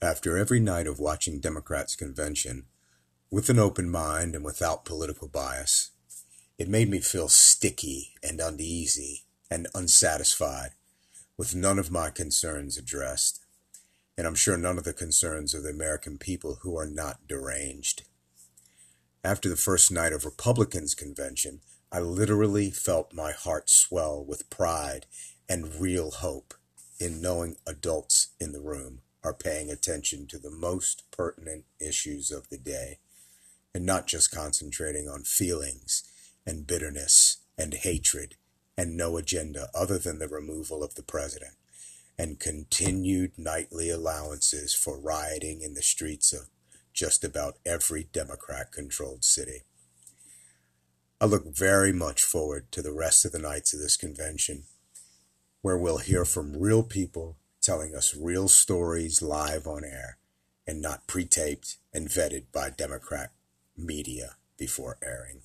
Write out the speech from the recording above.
After every night of watching Democrats' convention, with an open mind and without political bias, it made me feel sticky and uneasy and unsatisfied with none of my concerns addressed. And I'm sure none of the concerns of the American people who are not deranged. After the first night of Republicans' convention, I literally felt my heart swell with pride and real hope in knowing adults in the room are paying attention to the most pertinent issues of the day and not just concentrating on feelings and bitterness and hatred and no agenda other than the removal of the president and continued nightly allowances for rioting in the streets of just about every Democrat controlled city. I look very much forward to the rest of the nights of this convention, where we'll hear from real people telling us real stories live on air and not pre taped and vetted by Democrat media before airing.